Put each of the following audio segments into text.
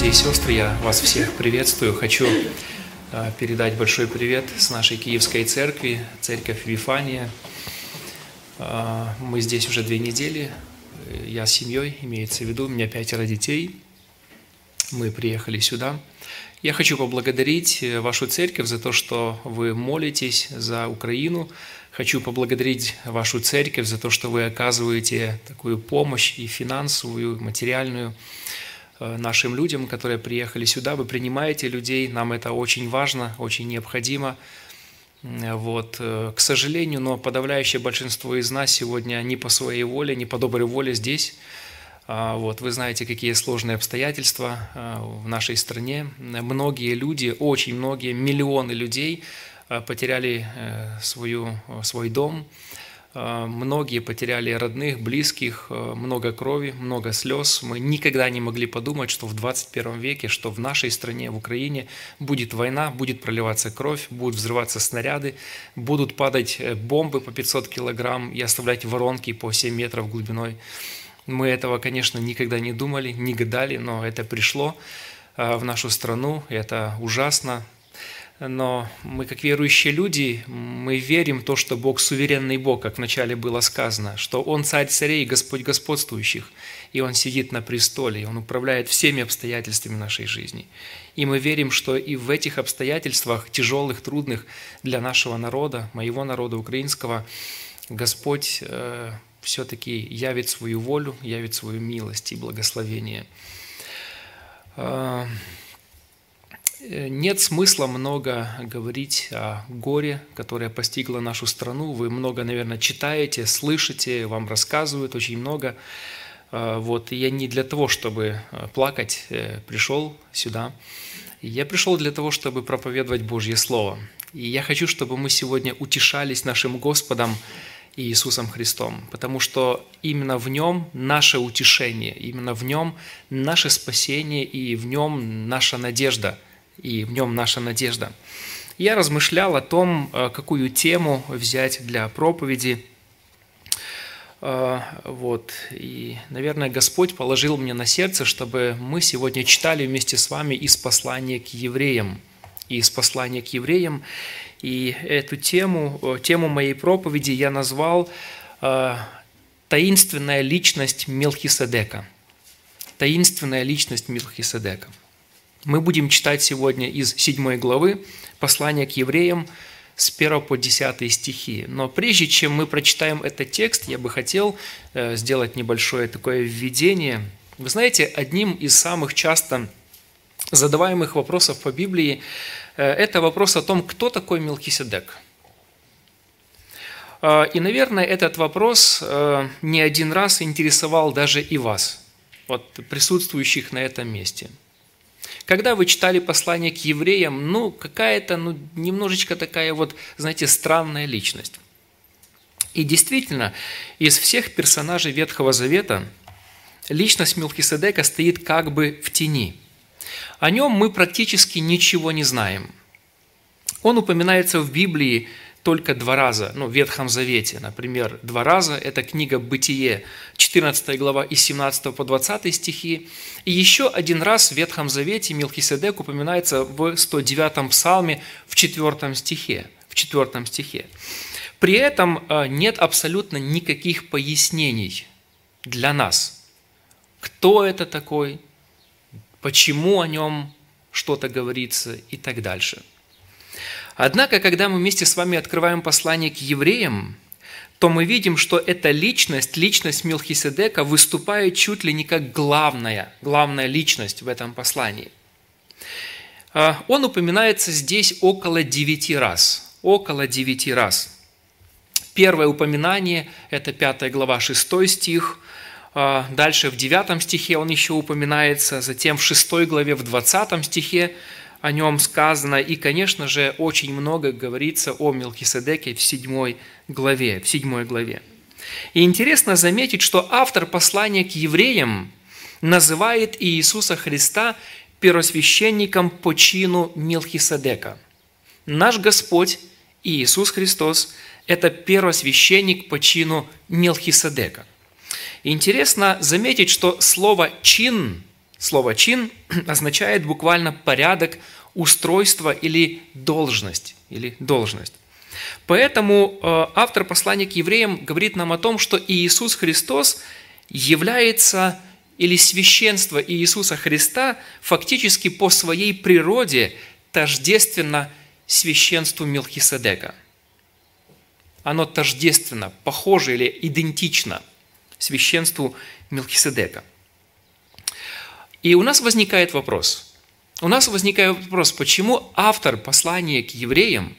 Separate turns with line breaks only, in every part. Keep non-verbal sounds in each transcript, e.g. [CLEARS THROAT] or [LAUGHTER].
братья и сестры, я вас всех приветствую. Хочу э, передать большой привет с нашей Киевской церкви, церковь Вифания. Э, мы здесь уже две недели. Я с семьей, имеется в виду, у меня пятеро детей. Мы приехали сюда. Я хочу поблагодарить э, вашу церковь за то, что вы молитесь за Украину. Хочу поблагодарить вашу церковь за то, что вы оказываете такую помощь и финансовую, и материальную Э, нашим людям, которые приехали сюда. Вы принимаете людей, нам это очень важно, очень необходимо. Вот. Э, к сожалению, но подавляющее большинство из нас сегодня не по своей воле, не по доброй воле здесь. А, вот. Вы знаете, какие сложные обстоятельства э, в нашей стране. Многие люди, очень многие, миллионы людей потеряли свою, свой дом, Э, многие потеряли родных, близких, э, много крови, много слез. Мы никогда не могли подумать, что в 21 веке, что в нашей стране, в Украине будет война, будет проливаться кровь, будут взрываться снаряды, будут падать э, бомбы по 500 килограмм и оставлять воронки по 7 метров глубиной. Мы этого, конечно, никогда не думали, не гадали, но это пришло в нашу страну, это ужасно, но мы, как верующие люди, мы верим в то, что Бог суверенный Бог, как вначале было сказано, что Он царь царей Господь господствующих, и Он сидит на престоле, и Он управляет всеми обстоятельствами нашей жизни. И мы верим, что и в этих обстоятельствах, тяжелых, трудных для нашего народа, моего народа украинского, Господь э, все-таки явит свою волю, явит свою милость и благословение. Э, нет смысла много говорить о горе, которое постигло нашу страну. Вы много, наверное, читаете, слышите, вам рассказывают очень много. Э, вот, и я не для того, чтобы э, плакать, пришел сюда. Я пришел для того, чтобы проповедовать Божье Слово. И я хочу, чтобы мы сегодня утешались нашим Господом Иисусом Христом, потому что именно в Нем наше утешение, именно в Нем наше спасение и в Нем наша надежда – и в нем наша надежда. Я размышлял о том, э, какую тему взять для проповеди. Э, вот. И, наверное, Господь положил мне на сердце, чтобы мы сегодня читали вместе с вами из послания к евреям. Из послания к евреям. И эту тему, э, тему моей проповеди я назвал «Таинственная личность Мелхиседека». Таинственная личность Мелхиседека. Мы будем читать сегодня из 7 главы послания к евреям с 1 по 10 стихи. Но прежде чем мы прочитаем этот текст, я бы хотел э, сделать небольшое такое введение. Вы знаете, одним из самых часто задаваемых вопросов по Библии э, это вопрос о том, кто такой Мелхиседек. Э, и, наверное, этот вопрос не один раз интересовал даже и вас, вот присутствующих на этом месте – когда вы читали послание к евреям, ну, какая-то, ну, немножечко такая вот, знаете, странная личность. И действительно, из всех персонажей Ветхого Завета личность Мелхиседека стоит как бы в тени. О нем мы практически ничего не знаем. Он упоминается в Библии только два раза, ну, в Ветхом Завете, например, два раза, это книга «Бытие», 14 глава из 17 по 20 стихи, и еще один раз в Ветхом Завете Милхиседек упоминается в 109-м псалме в 4 стихе, в 4 стихе. При этом э, нет абсолютно никаких пояснений для нас, кто это такой, почему о нем что-то говорится и так дальше – Однако, когда мы вместе с вами открываем послание к евреям, то мы видим, что эта личность, личность Милхиседека выступает чуть ли не как главная, главная личность в этом послании. А, он упоминается здесь около девяти раз. Около девяти раз. Первое упоминание – это 5 глава, 6 стих. А, дальше в 9 стихе он еще упоминается, затем в 6 главе, в 20 стихе о нем сказано, и, конечно же, очень много говорится о Мелхиседеке в седьмой главе. В седьмой главе. И интересно заметить, что автор послания к евреям называет Иисуса Христа первосвященником по чину Мелхиседека. Наш Господь Иисус Христос – это первосвященник по чину Мелхиседека. Интересно заметить, что слово «чин» Слово «чин» [CLEARS THROAT] означает буквально порядок, устройство или должность. Или должность. Поэтому э, автор послания к евреям говорит нам о том, что Иисус Христос является, или священство Иисуса Христа фактически по своей природе тождественно священству Мелхиседека. Оно тождественно, похоже или идентично священству Мелхиседека. И у нас возникает вопрос. У нас возникает вопрос, почему автор послания к евреям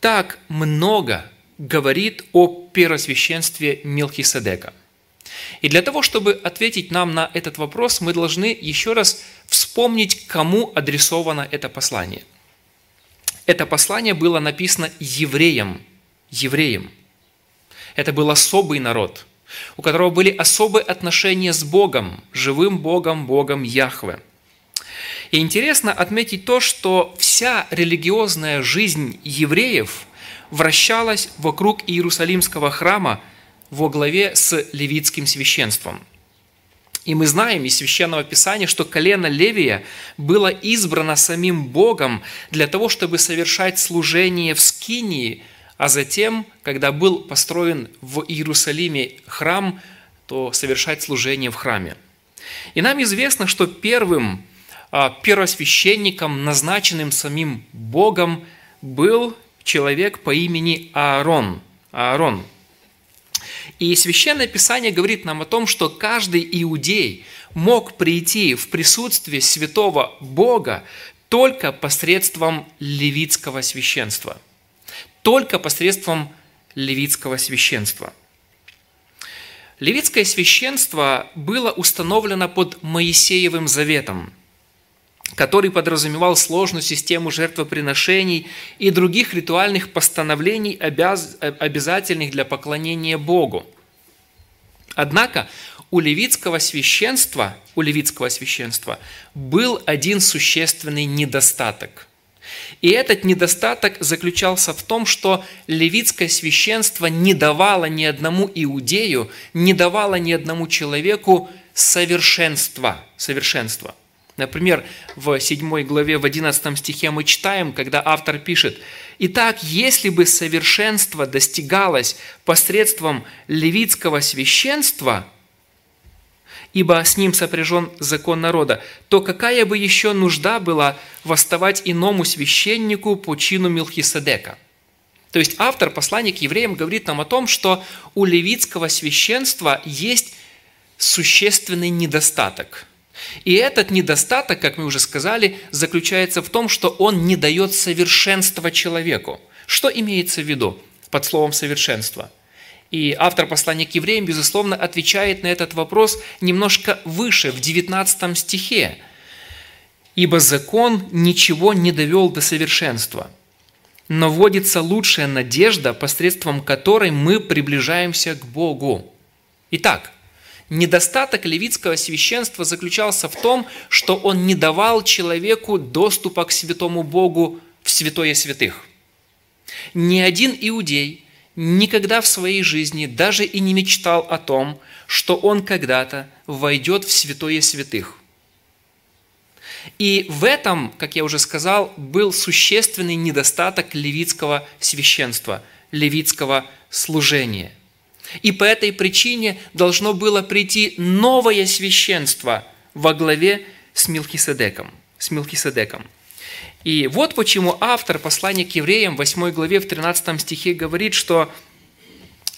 так много говорит о первосвященстве Мелхиседека. И для того, чтобы ответить нам на этот вопрос, мы должны еще раз вспомнить, кому адресовано это послание. Это послание было написано евреям, евреям. Это был особый народ, у которого были особые отношения с Богом, живым Богом, Богом Яхве – и интересно отметить то, что вся религиозная жизнь евреев вращалась вокруг Иерусалимского храма во главе с левитским священством. И мы знаем из Священного Писания, что колено Левия было избрано самим Богом для того, чтобы совершать служение в Скинии, а затем, когда был построен в Иерусалиме храм, то совершать служение в храме. И нам известно, что первым а, первосвященником, назначенным самим Богом, был человек по имени Аарон. Аарон. И Священное Писание говорит нам о том, что каждый иудей мог прийти в присутствие святого Бога только посредством левитского священства. Только посредством левитского священства. Левитское священство было установлено под Моисеевым заветом – который подразумевал сложную систему жертвоприношений и других ритуальных постановлений, обяз... обязательных для поклонения Богу. Однако у левитского священства, у левитского священства был один существенный недостаток. И этот недостаток заключался в том, что левитское священство не давало ни одному иудею, не давало ни одному человеку совершенства, совершенства – Например, в 7 главе, в 11 стихе мы читаем, когда автор пишет, «Итак, если бы совершенство достигалось посредством левитского священства, ибо с ним сопряжен закон народа, то какая бы еще нужда была восставать иному священнику по чину Милхиседека?» То есть автор послания к евреям говорит нам о том, что у левитского священства есть существенный недостаток – и этот недостаток, как мы уже сказали, заключается в том, что он не дает совершенства человеку. Что имеется в виду под словом «совершенство»? И автор послания к евреям, безусловно, отвечает на этот вопрос немножко выше, в 19 стихе. «Ибо закон ничего не довел до совершенства, но вводится лучшая надежда, посредством которой мы приближаемся к Богу». Итак, Недостаток левитского священства заключался в том, что он не давал человеку доступа к святому Богу в святое святых. Ни один иудей никогда в своей жизни даже и не мечтал о том, что он когда-то войдет в святое святых. И в этом, как я уже сказал, был существенный недостаток левитского священства, левитского служения – и по этой причине должно было прийти новое священство во главе с Милхиседеком. С Милхиседеком. И вот почему автор послания к евреям в 8 главе в 13 стихе говорит, что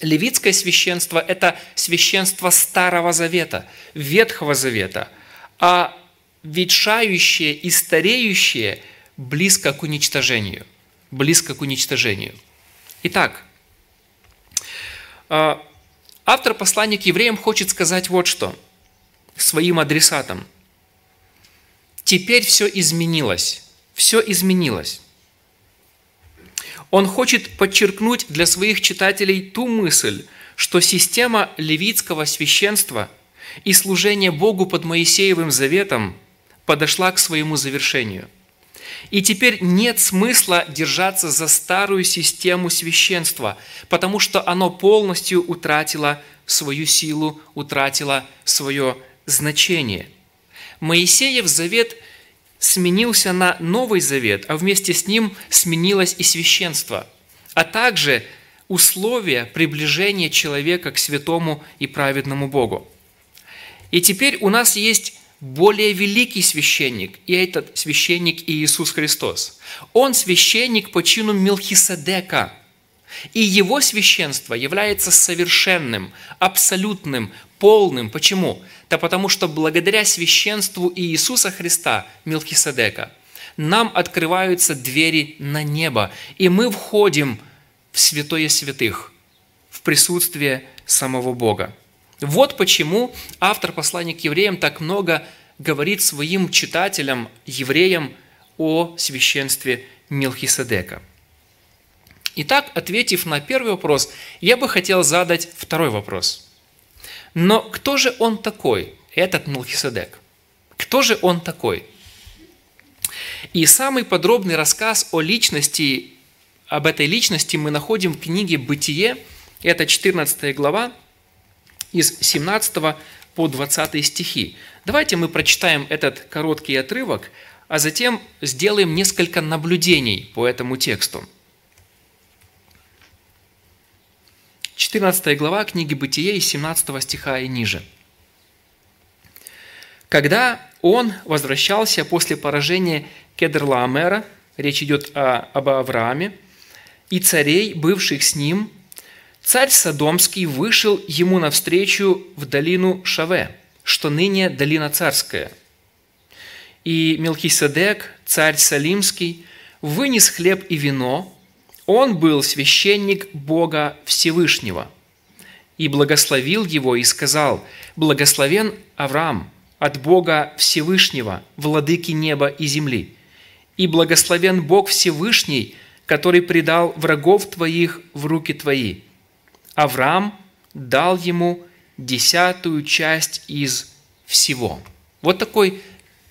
левитское священство – это священство Старого Завета, Ветхого Завета, а ветшающее и стареющее близко к уничтожению. Близко к уничтожению. Итак, а, автор послания к евреям хочет сказать вот что своим адресатам. Теперь все изменилось. Все изменилось. Он хочет подчеркнуть для своих читателей ту мысль, что система левитского священства и служения Богу под Моисеевым заветом подошла к своему завершению – и теперь нет смысла держаться за старую систему священства, потому что оно полностью утратило свою силу, утратило свое значение. Моисеев завет сменился на Новый Завет, а вместе с ним сменилось и священство, а также условия приближения человека к святому и праведному Богу. И теперь у нас есть более великий священник, и этот священник Иисус Христос. Он священник по чину Мелхиседека, и его священство является совершенным, абсолютным, полным. Почему? Да потому что благодаря священству Иисуса Христа, Мелхиседека, нам открываются двери на небо, и мы входим в святое святых, в присутствие самого Бога. Вот почему автор послания к евреям так много говорит своим читателям, евреям, о священстве Мелхиседека. Итак, ответив на первый вопрос, я бы хотел задать второй вопрос. Но кто же он такой, этот Мелхиседек? Кто же он такой? И самый подробный рассказ о личности, об этой личности мы находим в книге «Бытие», это 14 глава, из 17 по 20 стихи. Давайте мы прочитаем этот короткий отрывок, а затем сделаем несколько наблюдений по этому тексту. 14 глава книги Бытие из 17 стиха и ниже. Когда он возвращался после поражения Кедрлаамера, речь идет о, об Аврааме, и царей, бывших с ним, Царь Содомский вышел ему навстречу в долину Шаве, что ныне долина царская. И Мелхиседек, царь Салимский, вынес хлеб и вино, он был священник Бога Всевышнего, и благословил его и сказал, «Благословен Авраам от Бога Всевышнего, владыки неба и земли, и благословен Бог Всевышний, который предал врагов твоих в руки твои, Авраам дал ему десятую часть из всего. Вот такой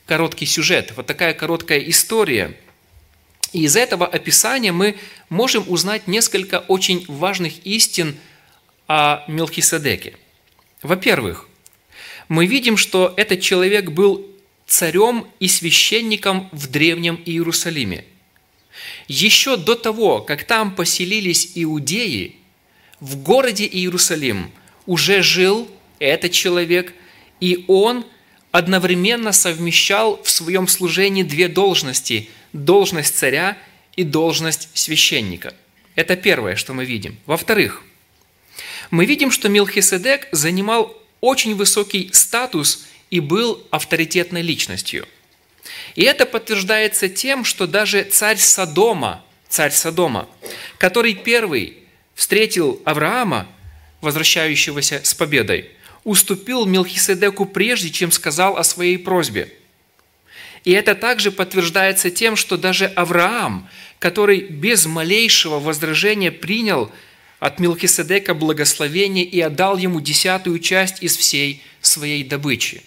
короткий сюжет, вот такая короткая история. И из этого описания мы можем узнать несколько очень важных истин о Мелхиседеке. Во-первых, мы видим, что этот человек был царем и священником в Древнем Иерусалиме. Еще до того, как там поселились иудеи, в городе Иерусалим уже жил этот человек, и он одновременно совмещал в своем служении две должности – должность царя и должность священника. Это первое, что мы видим. Во-вторых, мы видим, что Милхиседек занимал очень высокий статус и был авторитетной личностью. И это подтверждается тем, что даже царь Содома, царь Содома, который первый встретил Авраама, возвращающегося с победой, уступил Мелхиседеку прежде, чем сказал о своей просьбе. И это также подтверждается тем, что даже Авраам, который без малейшего возражения принял от Мелхиседека благословение и отдал ему десятую часть из всей своей добычи.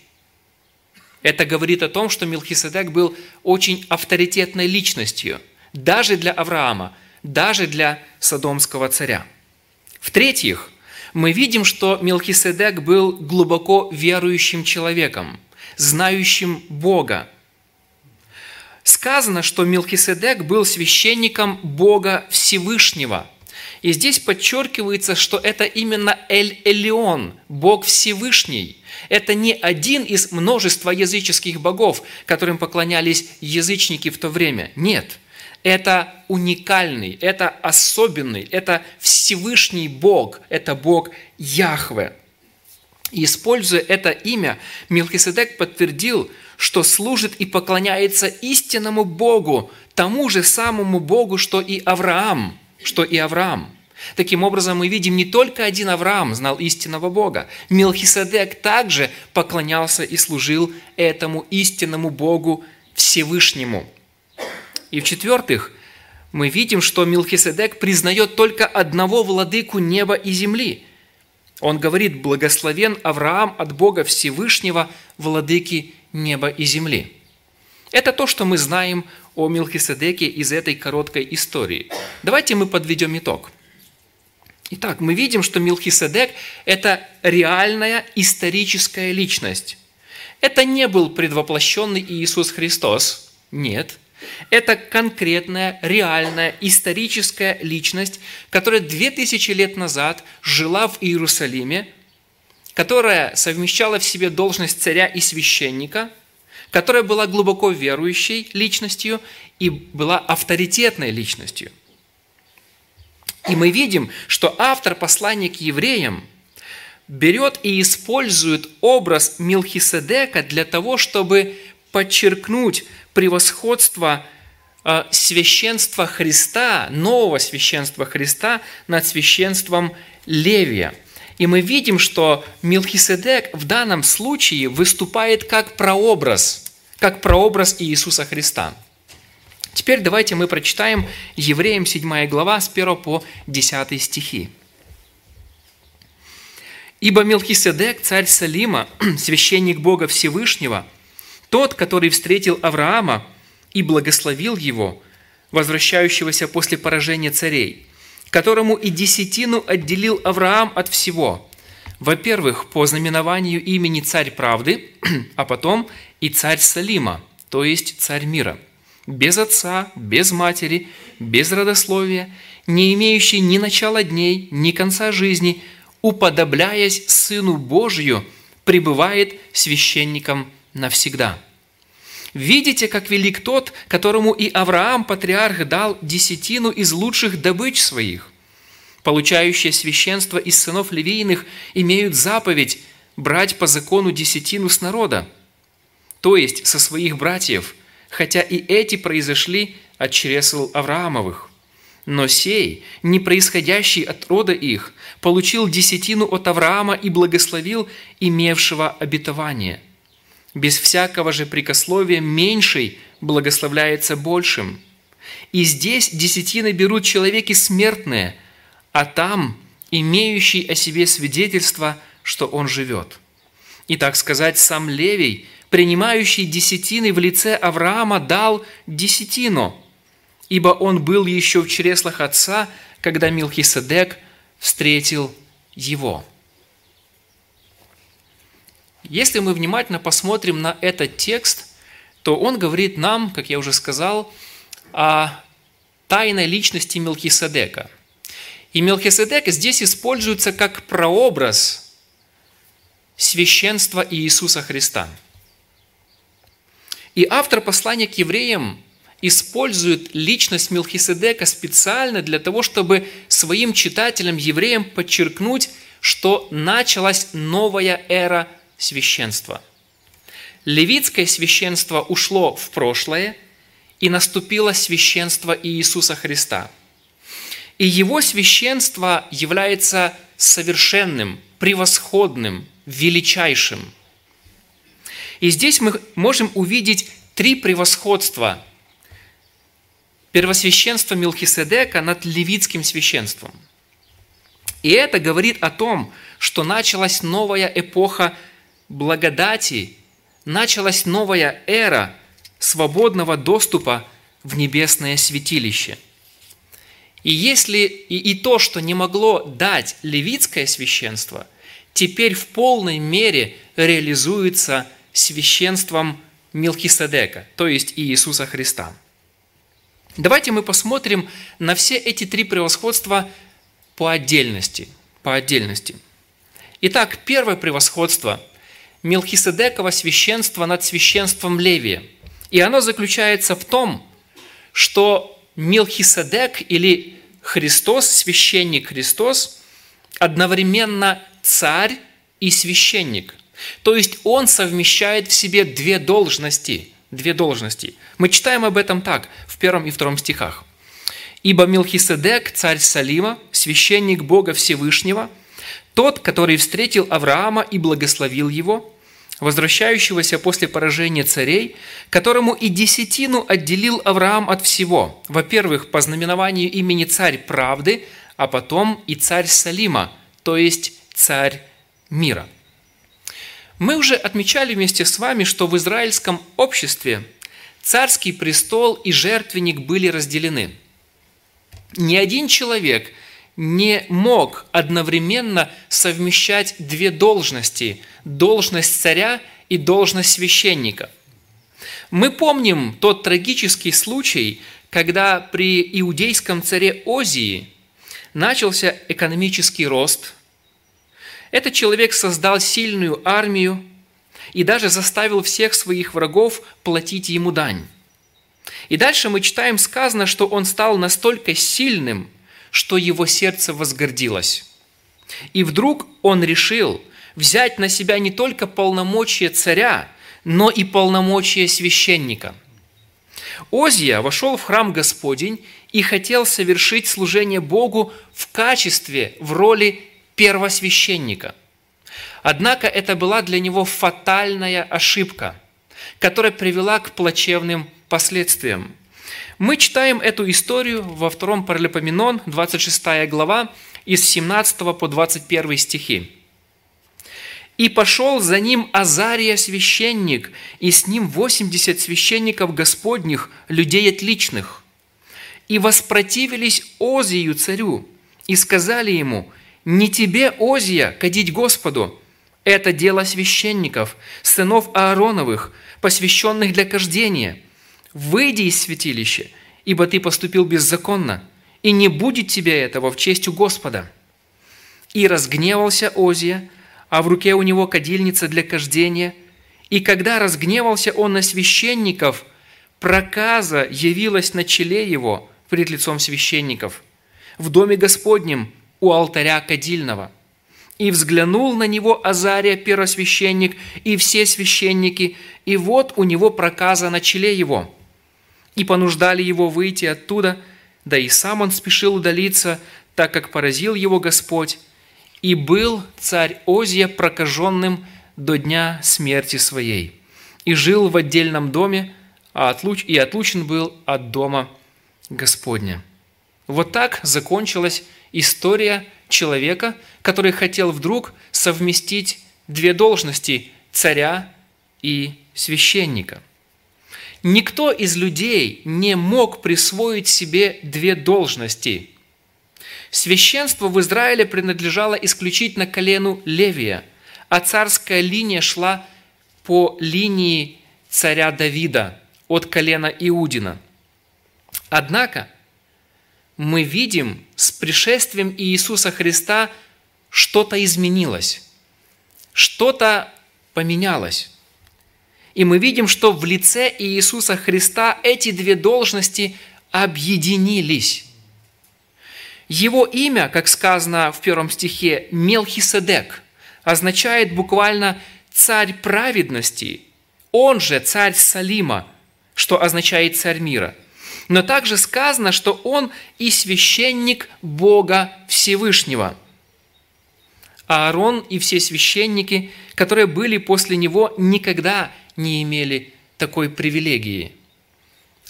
Это говорит о том, что Мелхиседек был очень авторитетной личностью, даже для Авраама – даже для Содомского царя. В-третьих, мы видим, что Мелхиседек был глубоко верующим человеком, знающим Бога. Сказано, что Мелхиседек был священником Бога Всевышнего. И здесь подчеркивается, что это именно Эль-Элеон, Бог Всевышний. Это не один из множества языческих богов, которым поклонялись язычники в то время. Нет – это уникальный, это особенный, это Всевышний Бог, это Бог Яхве. И используя это имя, Милхиседек подтвердил, что служит и поклоняется истинному Богу, тому же самому Богу, что и Авраам, что и Авраам. Таким образом, мы видим, не только один Авраам знал истинного Бога. Милхиседек также поклонялся и служил этому истинному Богу Всевышнему – и в-четвертых, мы видим, что Милхиседек признает только одного владыку неба и земли. Он говорит, благословен Авраам от Бога Всевышнего, владыки неба и земли. Это то, что мы знаем о Милхиседеке из этой короткой истории. Давайте мы подведем итог. Итак, мы видим, что Милхиседек – это реальная историческая личность. Это не был предвоплощенный Иисус Христос. Нет. Это конкретная, реальная, историческая личность, которая две тысячи лет назад жила в Иерусалиме, которая совмещала в себе должность царя и священника, которая была глубоко верующей личностью и была авторитетной личностью. И мы видим, что автор послания к евреям берет и использует образ Милхиседека для того, чтобы подчеркнуть превосходство э, священства Христа, нового священства Христа над священством Левия. И мы видим, что Милхиседек в данном случае выступает как прообраз, как прообраз Иисуса Христа. Теперь давайте мы прочитаем Евреям 7 глава с 1 по 10 стихи. «Ибо Мелхиседек, царь Салима, [CLEARS THROAT] священник Бога Всевышнего – тот, который встретил Авраама и благословил его, возвращающегося после поражения царей, которому и десятину отделил Авраам от всего. Во-первых, по знаменованию имени царь правды, [CLEARS THROAT] а потом и царь Салима, то есть царь мира, без отца, без матери, без родословия, не имеющий ни начала дней, ни конца жизни, уподобляясь Сыну Божию, пребывает священником навсегда. Видите, как велик тот, которому и Авраам, патриарх, дал десятину из лучших добыч своих. Получающие священство из сынов левийных имеют заповедь брать по закону десятину с народа, то есть со своих братьев, хотя и эти произошли от чресл Авраамовых. Но сей, не происходящий от рода их, получил десятину от Авраама и благословил имевшего обетование – без всякого же прикословия меньший благословляется большим. И здесь десятины берут человеки смертные, а там имеющий о себе свидетельство, что он живет. И так сказать, сам Левий, принимающий десятины в лице Авраама, дал десятину, ибо он был еще в чреслах отца, когда Милхиседек встретил его. Если мы внимательно посмотрим на этот текст, то он говорит нам, как я уже сказал, о тайной личности Мелхиседека. И Мелхиседек здесь используется как прообраз священства Иисуса Христа. И автор послания к евреям использует личность Мелхиседека специально для того, чтобы своим читателям, евреям подчеркнуть, что началась новая эра священства. Левитское священство ушло в прошлое, и наступило священство Иисуса Христа. И его священство является совершенным, превосходным, величайшим. И здесь мы можем увидеть три превосходства первосвященства Милхиседека над левитским священством. И это говорит о том, что началась новая эпоха благодати началась новая эра свободного доступа в небесное святилище. И если и, и то, что не могло дать левитское священство, теперь в полной мере реализуется священством Милхиседека, то есть Иисуса Христа. Давайте мы посмотрим на все эти три превосходства по отдельности. По отдельности. Итак, первое превосходство – Мелхиседекова священство над священством Левия. И оно заключается в том, что Мелхиседек или Христос, священник Христос, одновременно царь и священник. То есть он совмещает в себе две должности. Две должности. Мы читаем об этом так, в первом и втором стихах. «Ибо Мелхиседек, царь Салима, священник Бога Всевышнего – тот, который встретил Авраама и благословил его, возвращающегося после поражения царей, которому и десятину отделил Авраам от всего. Во-первых, по знаменованию имени царь правды, а потом и царь Салима, то есть царь мира. Мы уже отмечали вместе с вами, что в израильском обществе царский престол и жертвенник были разделены. Ни один человек – не мог одновременно совмещать две должности – должность царя и должность священника. Мы помним тот трагический случай, когда при иудейском царе Озии начался экономический рост. Этот человек создал сильную армию и даже заставил всех своих врагов платить ему дань. И дальше мы читаем сказано, что он стал настолько сильным, что его сердце возгордилось. И вдруг он решил взять на себя не только полномочия царя, но и полномочия священника. Озия вошел в храм Господень и хотел совершить служение Богу в качестве, в роли первосвященника. Однако это была для него фатальная ошибка, которая привела к плачевным последствиям. Мы читаем эту историю во втором Паралипоменон, 26 глава, из 17 по 21 стихи. «И пошел за ним Азария священник, и с ним 80 священников Господних, людей отличных. И воспротивились Озию царю, и сказали ему, «Не тебе, Озия, кадить Господу, это дело священников, сынов Аароновых, посвященных для кождения. Выйди из святилища, ибо ты поступил беззаконно, и не будет тебе этого в честь у Господа». И разгневался Озия, а в руке у него кадильница для кождения. И когда разгневался он на священников, проказа явилась на челе его пред лицом священников, в доме Господнем у алтаря кадильного. И взглянул на него Азария, первосвященник, и все священники, и вот у него проказа на челе его. И понуждали его выйти оттуда, да и сам он спешил удалиться, так как поразил его Господь, и был царь Озия прокаженным до дня смерти своей, и жил в отдельном доме, а отлуч... и отлучен был от дома Господня. Вот так закончилась история человека, который хотел вдруг совместить две должности – царя и священника. Никто из людей не мог присвоить себе две должности – Священство в Израиле принадлежало исключительно колену Левия, а царская линия шла по линии царя Давида от колена Иудина. Однако мы видим с пришествием Иисуса Христа что-то изменилось, что-то поменялось. И мы видим, что в лице Иисуса Христа эти две должности объединились. Его имя, как сказано в первом стихе, Мелхиседек, означает буквально «царь праведности», он же царь Салима, что означает «царь мира». Но также сказано, что он и священник Бога Всевышнего. Аарон и все священники, которые были после него, никогда не имели такой привилегии.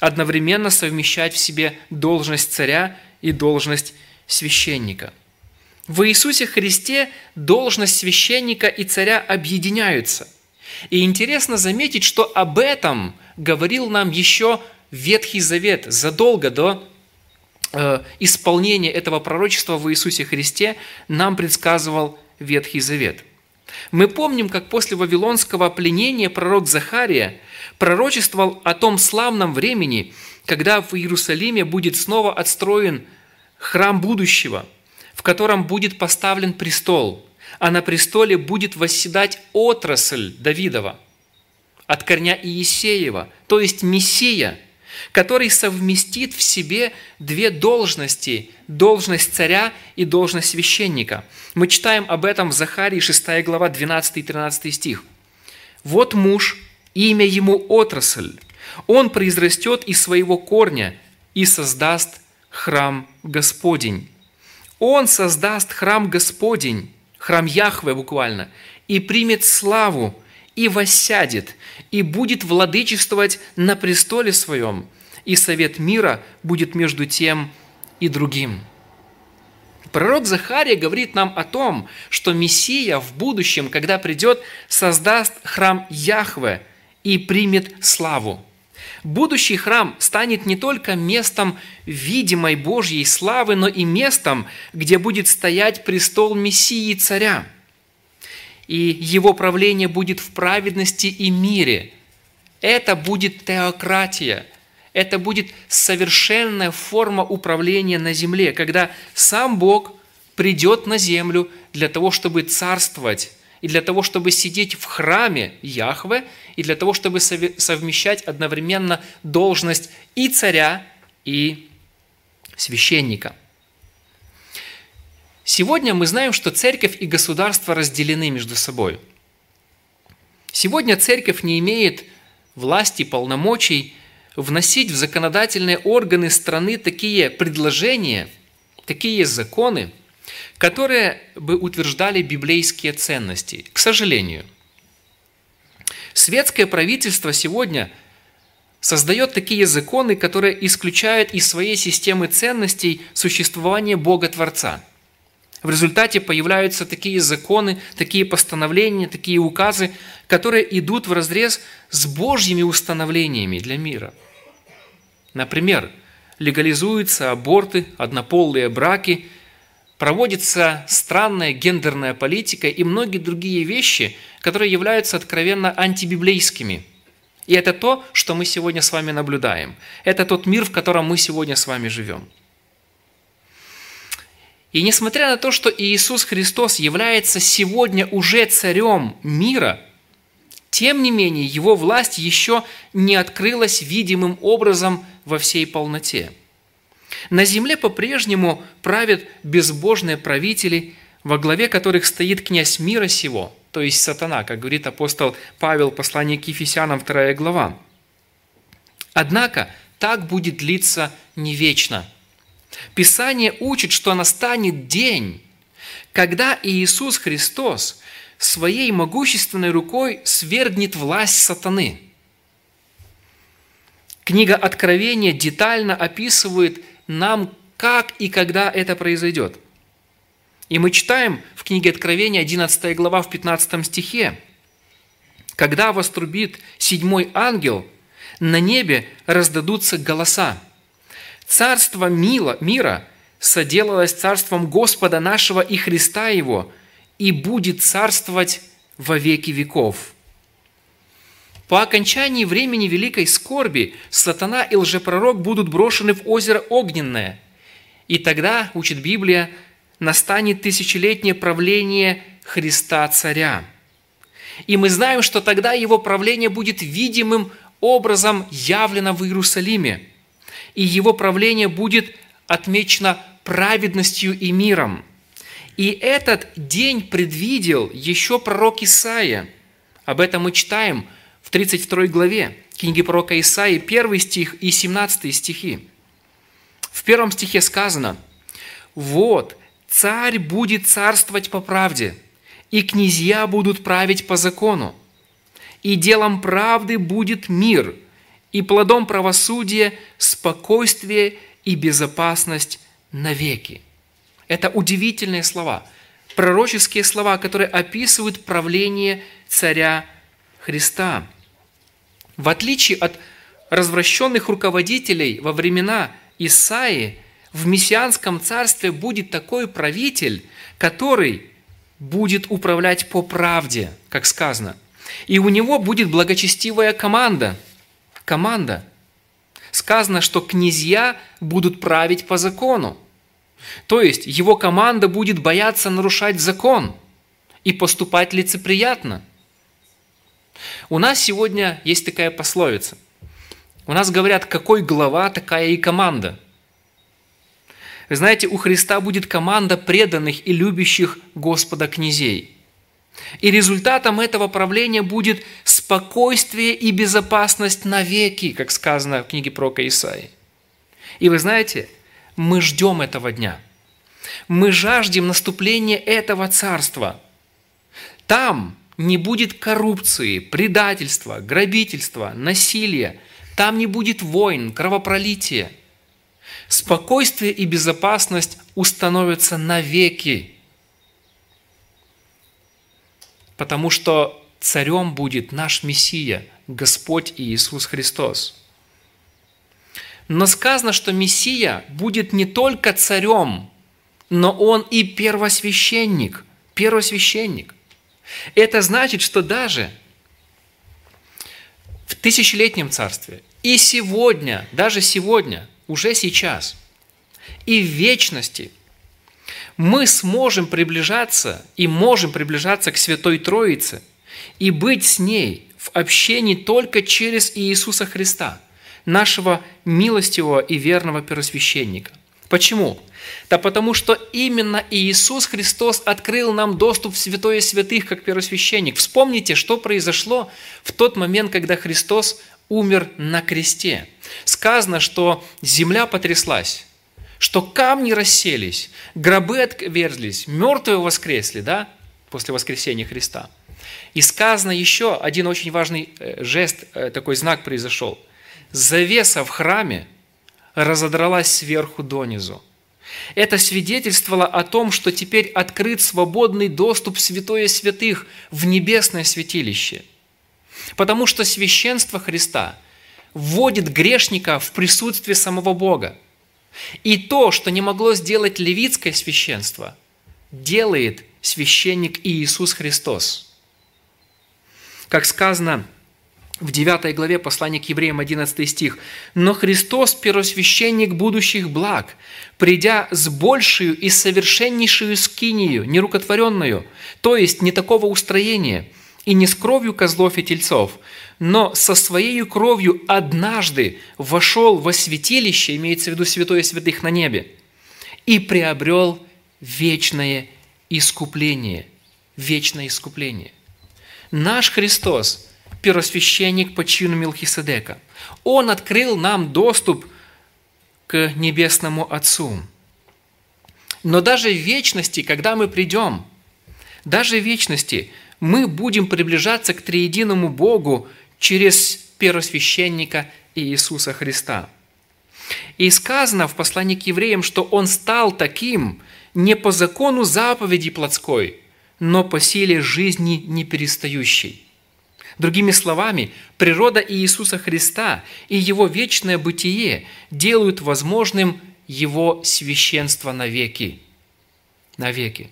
Одновременно совмещать в себе должность царя и должность священника. В Иисусе Христе должность священника и царя объединяются. И интересно заметить, что об этом говорил нам еще Ветхий Завет задолго до э, исполнения этого пророчества в Иисусе Христе нам предсказывал Ветхий Завет. Мы помним, как после вавилонского пленения пророк Захария пророчествовал о том славном времени, когда в Иерусалиме будет снова отстроен храм будущего, в котором будет поставлен престол, а на престоле будет восседать отрасль Давидова от корня Иисеева, то есть Мессия, который совместит в себе две должности – должность царя и должность священника. Мы читаем об этом в Захарии 6 глава 12 и 13 стих. «Вот муж, имя ему отрасль, он произрастет из своего корня и создаст храм Господень. Он создаст храм Господень, храм Яхве буквально, и примет славу, и воссядет, и будет владычествовать на престоле своем, и совет мира будет между тем и другим. Пророк Захария говорит нам о том, что Мессия в будущем, когда придет, создаст храм Яхве и примет славу. Будущий храм станет не только местом видимой Божьей славы, но и местом, где будет стоять престол Мессии Царя. И его правление будет в праведности и мире. Это будет теократия. Это будет совершенная форма управления на земле, когда сам Бог придет на землю для того, чтобы царствовать, и для того, чтобы сидеть в храме Яхве, и для того, чтобы совмещать одновременно должность и царя, и священника. Сегодня мы знаем, что церковь и государство разделены между собой. Сегодня церковь не имеет власти, полномочий вносить в законодательные органы страны такие предложения, такие законы, которые бы утверждали библейские ценности. К сожалению, светское правительство сегодня создает такие законы, которые исключают из своей системы ценностей существование Бога-Творца. В результате появляются такие законы, такие постановления, такие указы, которые идут в разрез с Божьими установлениями для мира. Например, легализуются аборты, однополые браки – проводится странная гендерная политика и многие другие вещи, которые являются откровенно антибиблейскими. И это то, что мы сегодня с вами наблюдаем. Это тот мир, в котором мы сегодня с вами живем. И несмотря на то, что Иисус Христос является сегодня уже царем мира, тем не менее его власть еще не открылась видимым образом во всей полноте – на земле по-прежнему правят безбожные правители, во главе которых стоит князь мира сего, то есть сатана, как говорит апостол Павел, послание к Ефесянам, 2 глава. Однако так будет длиться не вечно. Писание учит, что настанет день, когда Иисус Христос своей могущественной рукой свергнет власть сатаны. Книга Откровения детально описывает нам, как и когда это произойдет. И мы читаем в книге Откровения 11 глава в 15 стихе. «Когда вострубит седьмой ангел, на небе раздадутся голоса. Царство мила, мира соделалось царством Господа нашего и Христа Его, и будет царствовать во веки веков». По окончании времени великой скорби сатана и лжепророк будут брошены в озеро Огненное. И тогда, учит Библия, настанет тысячелетнее правление Христа Царя. И мы знаем, что тогда его правление будет видимым образом явлено в Иерусалиме. И его правление будет отмечено праведностью и миром. И этот день предвидел еще пророк Исаия. Об этом мы читаем – в 32 главе книги пророка Исаии, 1 стих и 17 стихи. В первом стихе сказано, «Вот, царь будет царствовать по правде, и князья будут править по закону, и делом правды будет мир, и плодом правосудия спокойствие и безопасность навеки». Это удивительные слова, пророческие слова, которые описывают правление царя Христа – в отличие от развращенных руководителей во времена Исаи, в мессианском царстве будет такой правитель, который будет управлять по правде, как сказано. И у него будет благочестивая команда. Команда. Сказано, что князья будут править по закону. То есть его команда будет бояться нарушать закон и поступать лицеприятно – у нас сегодня есть такая пословица. У нас говорят, какой глава, такая и команда. Вы знаете, у Христа будет команда преданных и любящих Господа князей. И результатом этого правления будет спокойствие и безопасность навеки, как сказано в книге про Исаии. И вы знаете, мы ждем этого дня. Мы жаждем наступления этого царства. Там не будет коррупции, предательства, грабительства, насилия. Там не будет войн, кровопролития. Спокойствие и безопасность установятся навеки. Потому что царем будет наш Мессия, Господь Иисус Христос. Но сказано, что Мессия будет не только царем, но он и первосвященник. Первосвященник. Это значит, что даже в тысячелетнем царстве и сегодня, даже сегодня, уже сейчас, и в вечности мы сможем приближаться и можем приближаться к Святой Троице и быть с ней в общении только через Иисуса Христа, нашего милостивого и верного первосвященника. Почему? Да потому что именно Иисус Христос открыл нам доступ в святое святых, как первосвященник. Вспомните, что произошло в тот момент, когда Христос умер на кресте. Сказано, что земля потряслась, что камни расселись, гробы отверзлись, мертвые воскресли, да, после воскресения Христа. И сказано еще один очень важный э, жест, э, такой знак произошел. Завеса в храме разодралась сверху донизу. Это свидетельствовало о том, что теперь открыт свободный доступ святое святых, в небесное святилище. Потому что священство Христа вводит грешника в присутствие самого Бога. И то, что не могло сделать левитское священство, делает священник Иисус Христос. Как сказано в 9 главе послания к евреям 11 стих. «Но Христос – первосвященник будущих благ, придя с большую и совершеннейшую скинию, нерукотворенную, то есть не такого устроения, и не с кровью козлов и тельцов, но со своей кровью однажды вошел во святилище, имеется в виду святое святых на небе, и приобрел вечное искупление». Вечное искупление. Наш Христос – первосвященник по чину Милхиседека. Он открыл нам доступ к Небесному Отцу. Но даже в вечности, когда мы придем, даже в вечности мы будем приближаться к триединому Богу через первосвященника Иисуса Христа. И сказано в послании к евреям, что Он стал таким не по закону заповеди плотской, но по силе жизни неперестающей. Другими словами, природа Иисуса Христа и Его вечное бытие делают возможным Его священство навеки. Навеки.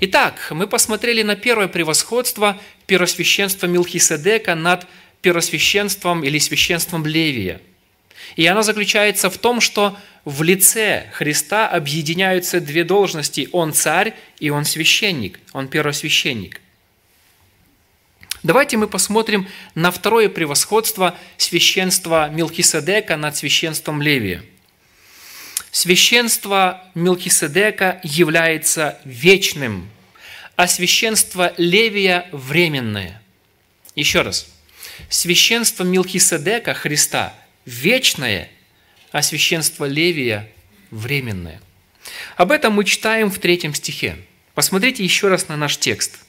Итак, мы посмотрели на первое превосходство первосвященства Милхиседека над первосвященством или священством Левия. И оно заключается в том, что в лице Христа объединяются две должности. Он царь и он священник, он первосвященник. Давайте мы посмотрим на второе превосходство священства Милхиседека над священством Левия. Священство Милхиседека является вечным, а священство Левия – временное. Еще раз. Священство Милхиседека Христа – вечное, а священство Левия – временное. Об этом мы читаем в третьем стихе. Посмотрите еще раз на наш текст.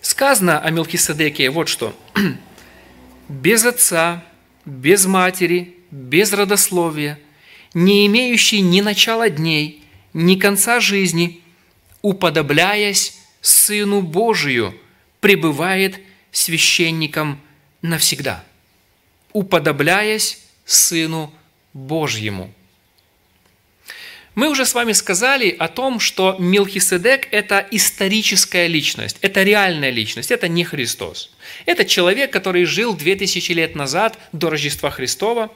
Сказано о Мелхиседеке вот что. [CLEARS THROAT] «Без отца, без матери, без родословия, не имеющий ни начала дней, ни конца жизни, уподобляясь Сыну Божию, пребывает священником навсегда, уподобляясь Сыну Божьему». Мы уже с вами сказали о том, что Милхиседек – это историческая личность, это реальная личность, это не Христос. Это человек, который жил 2000 лет назад, до Рождества Христова.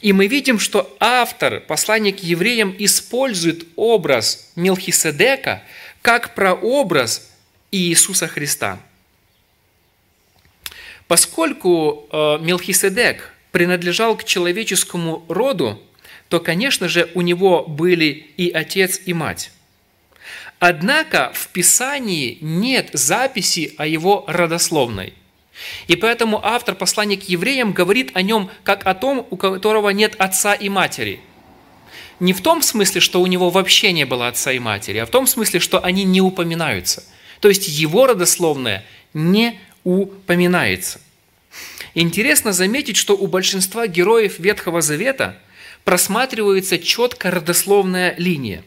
И мы видим, что автор послания к евреям использует образ Милхиседека как прообраз Иисуса Христа. Поскольку э, Мелхиседек принадлежал к человеческому роду, то, конечно же, у него были и отец, и мать. Однако в Писании нет записи о его родословной. И поэтому автор послания к евреям говорит о нем как о том, у которого нет отца и матери. Не в том смысле, что у него вообще не было отца и матери, а в том смысле, что они не упоминаются. То есть его родословная не упоминается. Интересно заметить, что у большинства героев Ветхого Завета – просматривается четко родословная линия.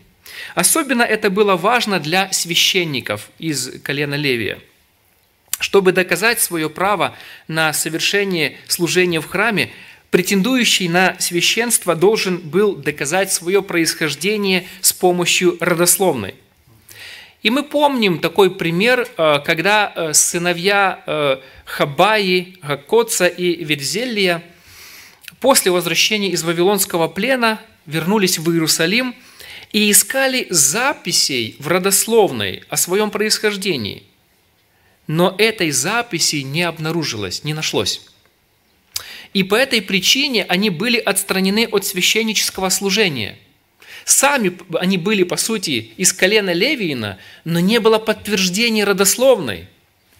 Особенно это было важно для священников из колена Левия. Чтобы доказать свое право на совершение служения в храме, претендующий на священство должен был доказать свое происхождение с помощью родословной. И мы помним такой пример, э, когда э, сыновья э, Хабаи, Гакоца и Верзелия после возвращения из Вавилонского плена вернулись в Иерусалим и искали записей в родословной о своем происхождении. Но этой записи не обнаружилось, не нашлось. И по этой причине они были отстранены от священнического служения – Сами они были, по сути, из колена Левиина, но не было подтверждения родословной.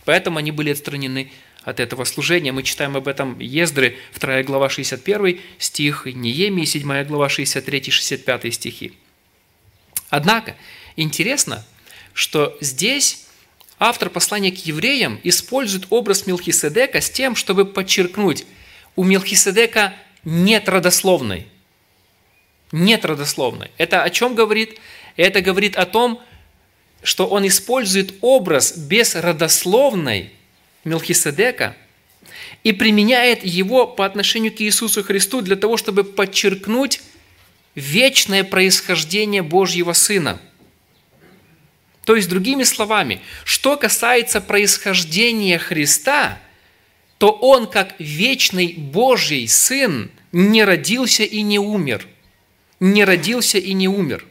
Поэтому они были отстранены от этого служения. Мы читаем об этом Ездры, 2 глава 61 стих, Неемии, 7 глава 63-65 стихи. Однако, интересно, что здесь автор послания к евреям использует образ Мелхиседека с тем, чтобы подчеркнуть, у Мелхиседека нет родословной – нет родословной. Это о чем говорит? Это говорит о том, что он использует образ без родословной Мелхиседека и применяет его по отношению к Иисусу Христу для того, чтобы подчеркнуть вечное происхождение Божьего Сына. То есть, другими словами, что касается происхождения Христа, то Он, как вечный Божий Сын, не родился и не умер – не родился и не умер.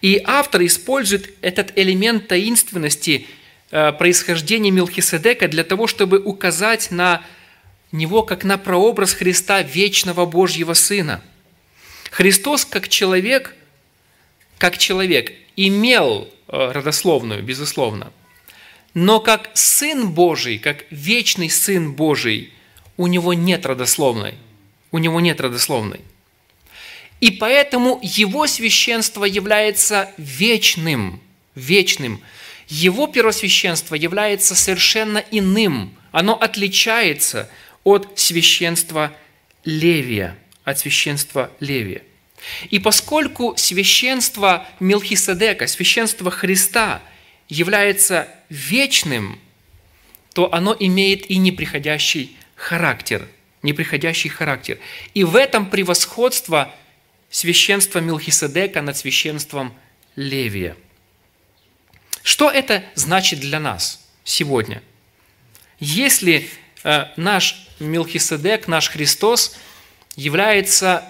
И автор использует этот элемент таинственности э, происхождения Милхиседека для того, чтобы указать на него как на прообраз Христа, вечного Божьего Сына. Христос как человек, как человек имел э, родословную, безусловно, но как Сын Божий, как вечный Сын Божий, у него нет родословной – у него нет родословной. И поэтому его священство является вечным, вечным. Его первосвященство является совершенно иным. Оно отличается от священства Левия, от священства Левия. И поскольку священство Мелхиседека, священство Христа является вечным, то оно имеет и неприходящий характер – неприходящий характер. И в этом превосходство священства Милхиседека над священством Левия. Что это значит для нас сегодня? Если э, наш Милхиседек, наш Христос является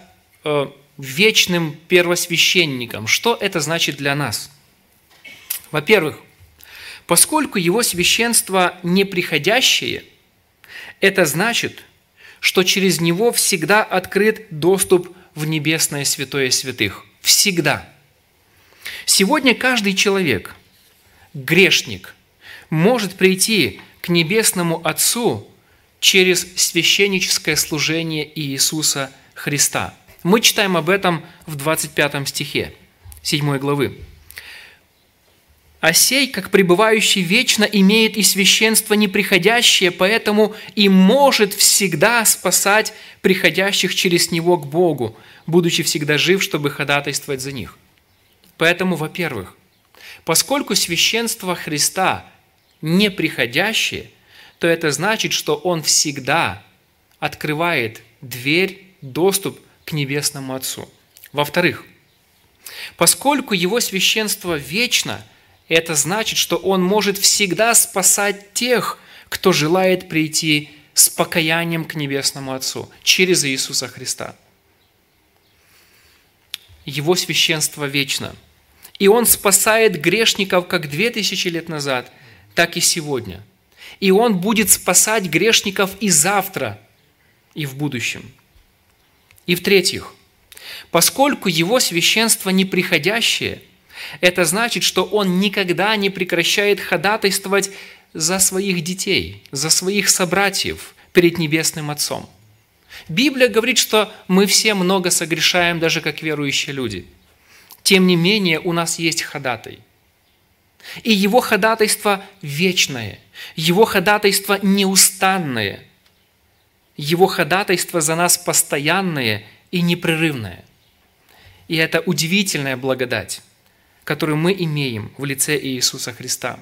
э, вечным первосвященником, что это значит для нас? Во-первых, поскольку его священство неприходящее, это значит – что через него всегда открыт доступ в небесное святое святых. Всегда. Сегодня каждый человек, грешник, может прийти к небесному Отцу через священническое служение Иисуса Христа. Мы читаем об этом в 25 стихе 7 главы. А сей, как пребывающий вечно, имеет и священство неприходящее, поэтому и может всегда спасать приходящих через него к Богу, будучи всегда жив, чтобы ходатайствовать за них. Поэтому, во-первых, поскольку священство Христа неприходящее, то это значит, что Он всегда открывает дверь, доступ к Небесному Отцу. Во-вторых, поскольку Его священство вечно – это значит, что Он может всегда спасать тех, кто желает прийти с покаянием к Небесному Отцу через Иисуса Христа. Его священство вечно. И Он спасает грешников как две тысячи лет назад, так и сегодня. И Он будет спасать грешников и завтра, и в будущем. И в-третьих, поскольку Его священство неприходящее – это значит, что он никогда не прекращает ходатайствовать за своих детей, за своих собратьев перед Небесным Отцом. Библия говорит, что мы все много согрешаем, даже как верующие люди. Тем не менее, у нас есть ходатай. И его ходатайство вечное, его ходатайство неустанное, его ходатайство за нас постоянное и непрерывное. И это удивительная благодать которую мы имеем в лице Иисуса Христа.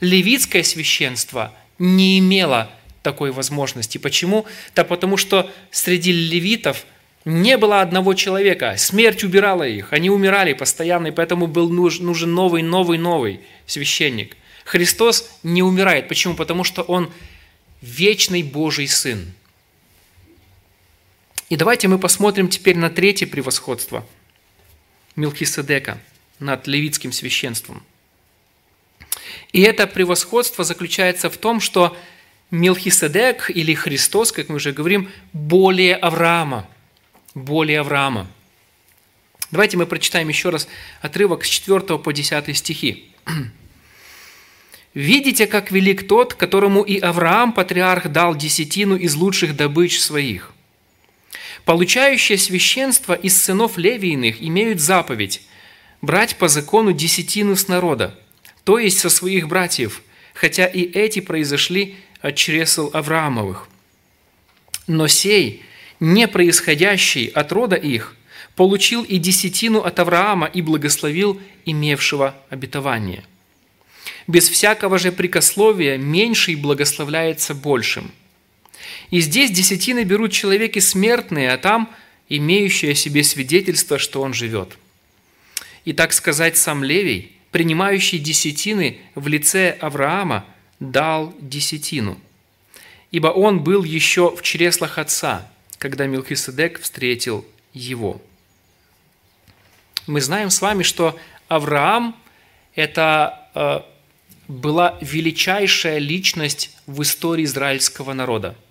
Левитское священство не имело такой возможности. Почему? Да потому что среди левитов Не было одного человека, смерть убирала их, они умирали постоянно, и поэтому был нужен новый, новый, новый священник. Христос не умирает. Почему? Потому что Он вечный Божий Сын. И давайте мы посмотрим теперь на третье превосходство Милхиседека над левитским священством. И это превосходство заключается в том, что Милхиседек или Христос, как мы уже говорим, более Авраама. Более Авраама. Давайте мы прочитаем еще раз отрывок с 4 по 10 стихи. «Видите, как велик тот, которому и Авраам, патриарх, дал десятину из лучших добыч своих. Получающие священство из сынов Левииных имеют заповедь брать по закону десятину с народа, то есть со своих братьев, хотя и эти произошли от чресл Авраамовых. Но сей, не происходящий от рода их, получил и десятину от Авраама и благословил имевшего обетование. Без всякого же прикословия меньший благословляется большим – и здесь десятины берут человеки смертные, а там имеющие о себе свидетельство, что он живет. И так сказать, сам Левий, принимающий десятины в лице Авраама, дал десятину. Ибо он был еще в чреслах отца, когда Милхиседек встретил его. Мы знаем с вами, что Авраам – это э, была величайшая личность в истории израильского народа –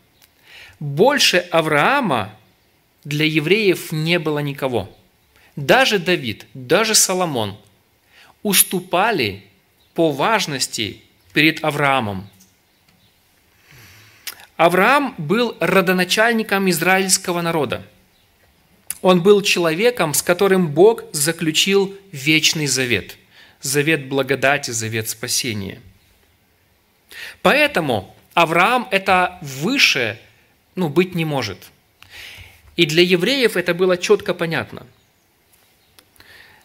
больше Авраама для евреев не было никого. Даже Давид, даже Соломон уступали по важности перед Авраамом. Авраам был родоначальником израильского народа. Он был человеком, с которым Бог заключил вечный завет. Завет благодати, завет спасения. Поэтому Авраам – это выше ну, быть не может. И для евреев это было четко понятно.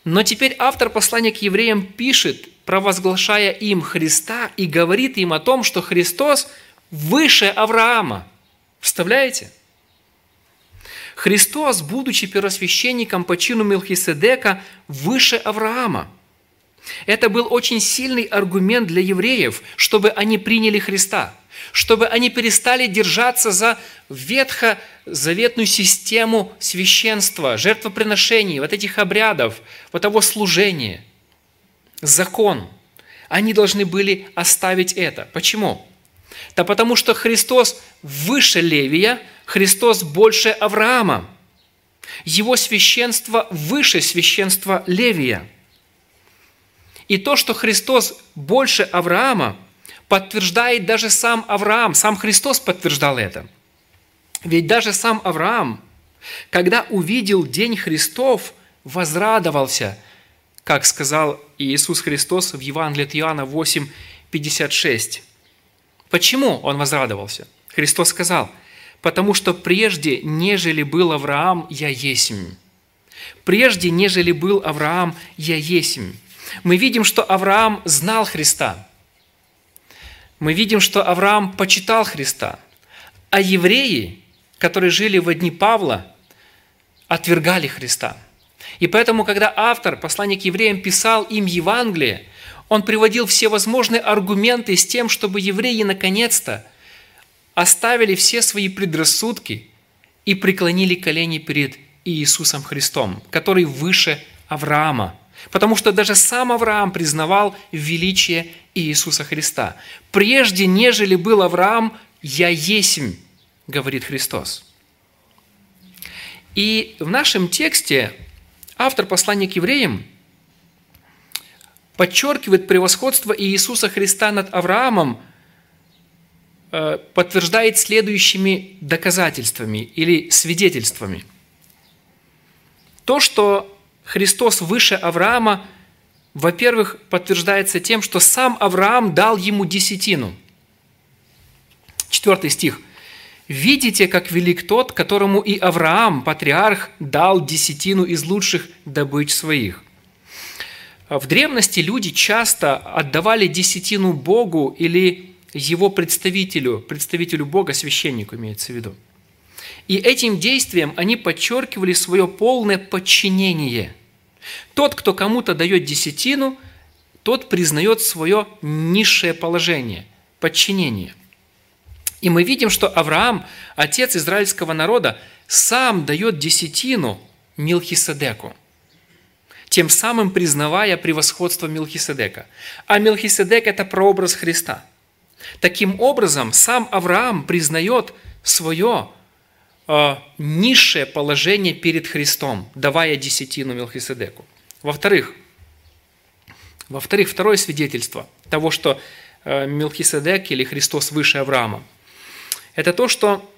Но теперь автор послания к евреям пишет, провозглашая им Христа и говорит им о том, что Христос выше Авраама. Вставляете? Христос, будучи первосвященником по чину Мелхиседека, выше Авраама. Это был очень сильный аргумент для евреев, чтобы они приняли Христа – чтобы они перестали держаться за ветхозаветную систему священства, жертвоприношений, вот этих обрядов, вот того служения, закон. Они должны были оставить это. Почему? Да потому что Христос выше Левия, Христос больше Авраама. Его священство выше священства Левия. И то, что Христос больше Авраама – подтверждает даже сам Авраам, сам Христос подтверждал это. Ведь даже сам Авраам, когда увидел день Христов, возрадовался, как сказал Иисус Христос в Евангелии от Иоанна 8, 56. Почему он возрадовался? Христос сказал, «Потому что прежде, нежели был Авраам, я есмь». Прежде, нежели был Авраам, я есмь. Мы видим, что Авраам знал Христа – мы видим, что Авраам почитал Христа, а евреи, которые жили в дни Павла, отвергали Христа. И поэтому, когда автор послания к евреям писал им Евангелие, он приводил все возможные аргументы с тем, чтобы евреи наконец-то оставили все свои предрассудки и преклонили колени перед Иисусом Христом, который выше Авраама – Потому что даже сам Авраам признавал величие Иисуса Христа. «Прежде, нежели был Авраам, я есмь», говорит Христос. И в нашем тексте автор послания к евреям подчеркивает превосходство Иисуса Христа над Авраамом, э, подтверждает следующими доказательствами или свидетельствами. То, что Христос выше Авраама, во-первых, подтверждается тем, что сам Авраам дал ему десятину. Четвертый стих. «Видите, как велик тот, которому и Авраам, патриарх, дал десятину из лучших добыч своих». В древности люди часто отдавали десятину Богу или его представителю, представителю Бога, священнику имеется в виду. И этим действием они подчеркивали свое полное подчинение. Тот, кто кому-то дает десятину, тот признает свое низшее положение, подчинение. И мы видим, что Авраам, отец израильского народа, сам дает десятину Милхиседеку, тем самым признавая превосходство Милхиседека. А Милхиседек – это прообраз Христа. Таким образом, сам Авраам признает свое низшее положение перед Христом, давая десятину Милхиседеку. Во-вторых, во-вторых, второе свидетельство того, что э, Милхиседек или Христос выше Авраама, это то, что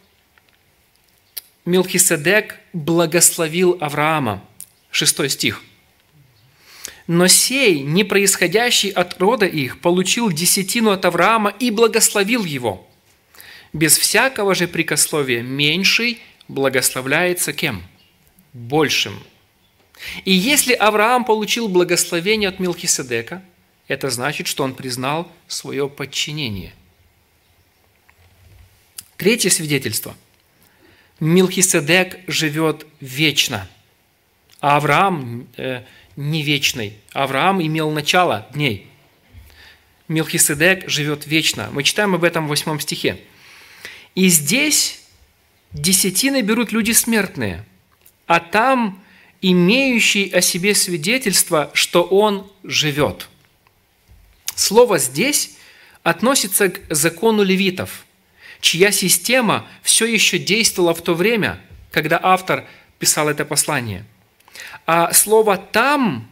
Милхиседек благословил Авраама. Шестой стих. Но сей, не происходящий от рода их, получил десятину от Авраама и благословил его. Без всякого же прикословия меньший благословляется кем? Большим. И если Авраам получил благословение от Милхиседека, это значит, что он признал свое подчинение. Третье свидетельство – Милхиседек живет вечно, а Авраам э, не вечный. Авраам имел начало дней. Милхиседек живет вечно. Мы читаем об этом в восьмом стихе. И здесь десятины берут люди смертные, а там имеющий о себе свидетельство, что он живет. Слово здесь относится к закону левитов – чья система все еще действовала в то время, когда автор писал это послание. А слово «там»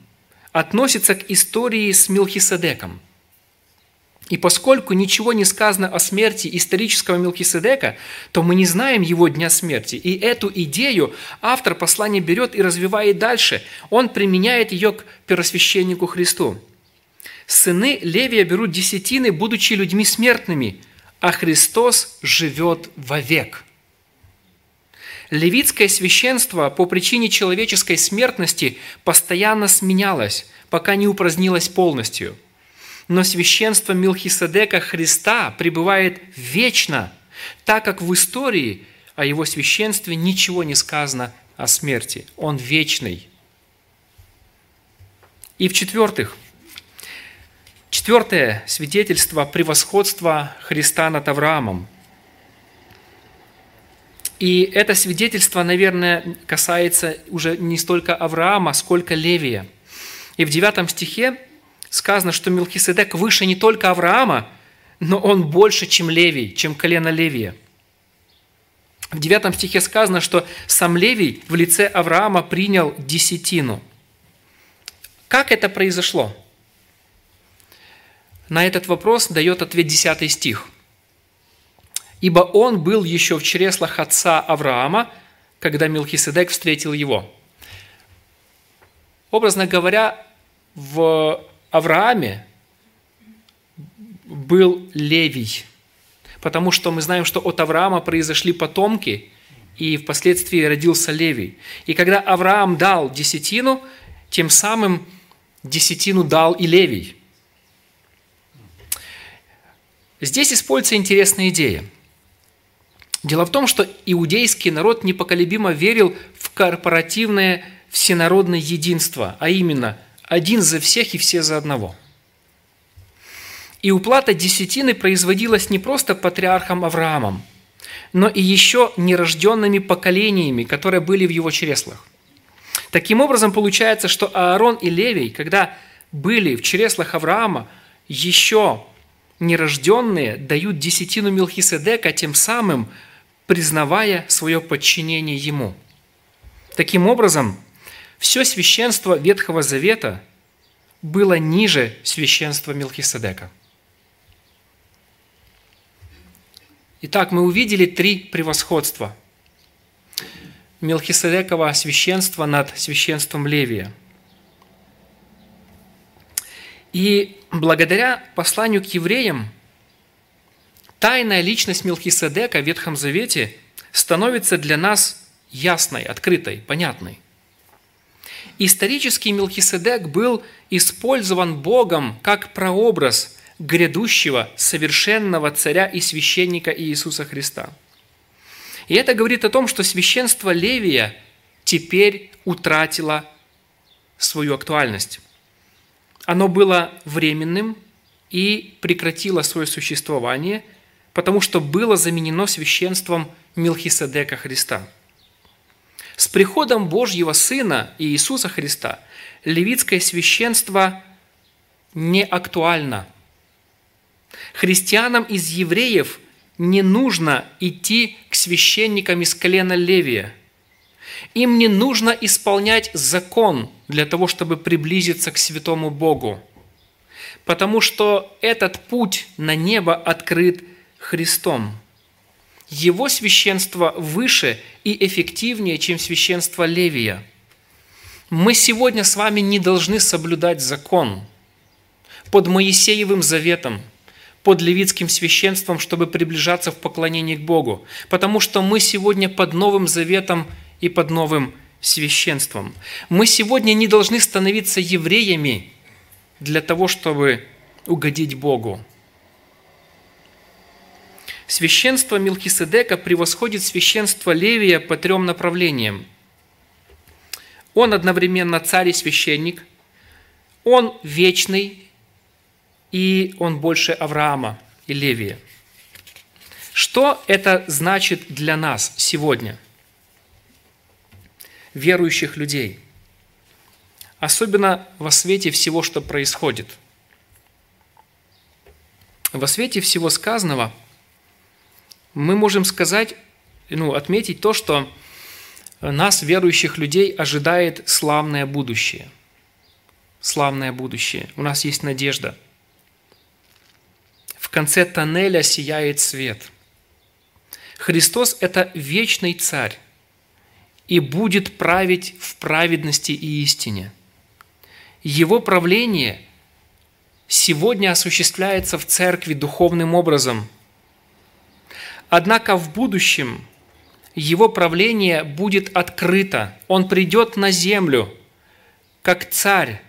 относится к истории с Милхиседеком. И поскольку ничего не сказано о смерти исторического Милхиседека, то мы не знаем его дня смерти. И эту идею автор послания берет и развивает дальше. Он применяет ее к первосвященнику Христу. Сыны Левия берут десятины, будучи людьми смертными, а Христос живет вовек. Левитское священство по причине человеческой смертности постоянно сменялось, пока не упразднилось полностью. Но священство Милхиседека Христа пребывает вечно, так как в истории о его священстве ничего не сказано о смерти. Он вечный. И в-четвертых – Четвертое свидетельство превосходства Христа над Авраамом. И это свидетельство, наверное, касается уже не столько Авраама, сколько Левия. И в девятом стихе сказано, что Мелхиседек выше не только Авраама, но он больше, чем Левий, чем колено Левия. В девятом стихе сказано, что сам Левий в лице Авраама принял десятину. Как это произошло? На этот вопрос дает ответ 10 стих. «Ибо он был еще в чреслах отца Авраама, когда Милхиседек встретил его». Образно говоря, в Аврааме был Левий, потому что мы знаем, что от Авраама произошли потомки, и впоследствии родился Левий. И когда Авраам дал десятину, тем самым десятину дал и Левий – Здесь используется интересная идея. Дело в том, что иудейский народ непоколебимо верил в корпоративное всенародное единство, а именно один за всех и все за одного. И уплата десятины производилась не просто патриархом Авраамом, но и еще нерожденными поколениями, которые были в его чреслах. Таким образом, получается, что Аарон и Левий, когда были в чреслах Авраама, еще нерожденные дают десятину Милхиседека, тем самым признавая свое подчинение ему. Таким образом, все священство Ветхого Завета было ниже священства Милхиседека. Итак, мы увидели три превосходства. Мелхиседекова священство над священством Левия – и благодаря посланию к евреям тайная личность Мелхиседека в Ветхом Завете становится для нас ясной, открытой, понятной. Исторический Мелхиседек был использован Богом как прообраз грядущего совершенного царя и священника Иисуса Христа. И это говорит о том, что священство Левия теперь утратило свою актуальность. Оно было временным и прекратило свое существование, потому что было заменено священством Милхиседека Христа. С приходом Божьего Сына Иисуса Христа левитское священство не актуально. Христианам из евреев не нужно идти к священникам из колена Левия. Им не нужно исполнять закон для того, чтобы приблизиться к святому Богу, потому что этот путь на небо открыт Христом. Его священство выше и эффективнее, чем священство Левия. Мы сегодня с вами не должны соблюдать закон под Моисеевым заветом, под левитским священством, чтобы приближаться в поклонении к Богу, потому что мы сегодня под Новым Заветом и под новым священством. Мы сегодня не должны становиться евреями для того, чтобы угодить Богу. Священство Милкиседека превосходит священство Левия по трем направлениям. Он одновременно царь и священник, он вечный, и он больше Авраама и Левия. Что это значит для нас сегодня, верующих людей? Особенно во свете всего, что происходит. Во свете всего сказанного – мы можем сказать, ну, отметить то, что нас, верующих людей, ожидает славное будущее. Славное будущее. У нас есть надежда. В конце тоннеля сияет свет. Христос – это вечный царь и будет править в праведности и истине. Его правление сегодня осуществляется в церкви духовным образом – Однако в будущем его правление будет открыто. Он придет на землю как царь.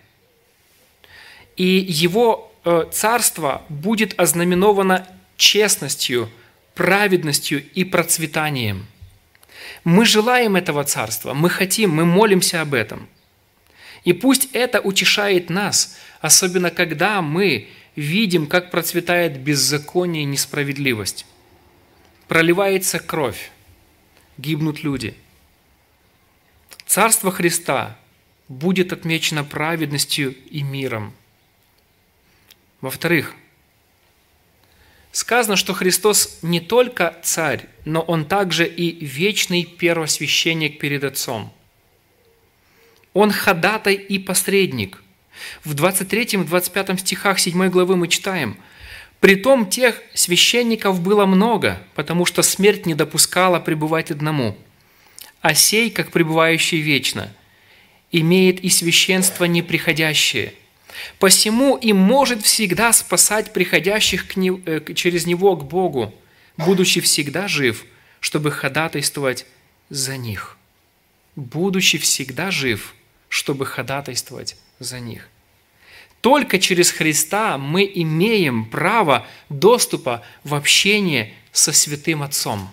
И его э, царство будет ознаменовано честностью, праведностью и процветанием. Мы желаем этого царства, мы хотим, мы молимся об этом. И пусть это утешает нас, особенно когда мы видим, как процветает беззаконие и несправедливость проливается кровь, гибнут люди. Царство Христа будет отмечено праведностью и миром. Во-вторых, сказано, что Христос не только царь, но Он также и вечный первосвященник перед Отцом. Он ходатай и посредник. В 23-25 стихах 7 главы мы читаем – Притом тех священников было много, потому что смерть не допускала пребывать одному. А сей, как пребывающий вечно, имеет и священство неприходящее. Посему и может всегда спасать приходящих к не, э, через него к Богу, будучи всегда жив, чтобы ходатайствовать за них. Будучи всегда жив, чтобы ходатайствовать за них. Только через Христа мы имеем право доступа в общение со Святым Отцом.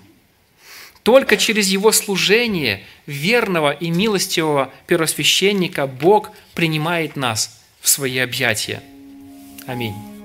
Только через Его служение верного и милостивого первосвященника Бог принимает нас в свои объятия. Аминь.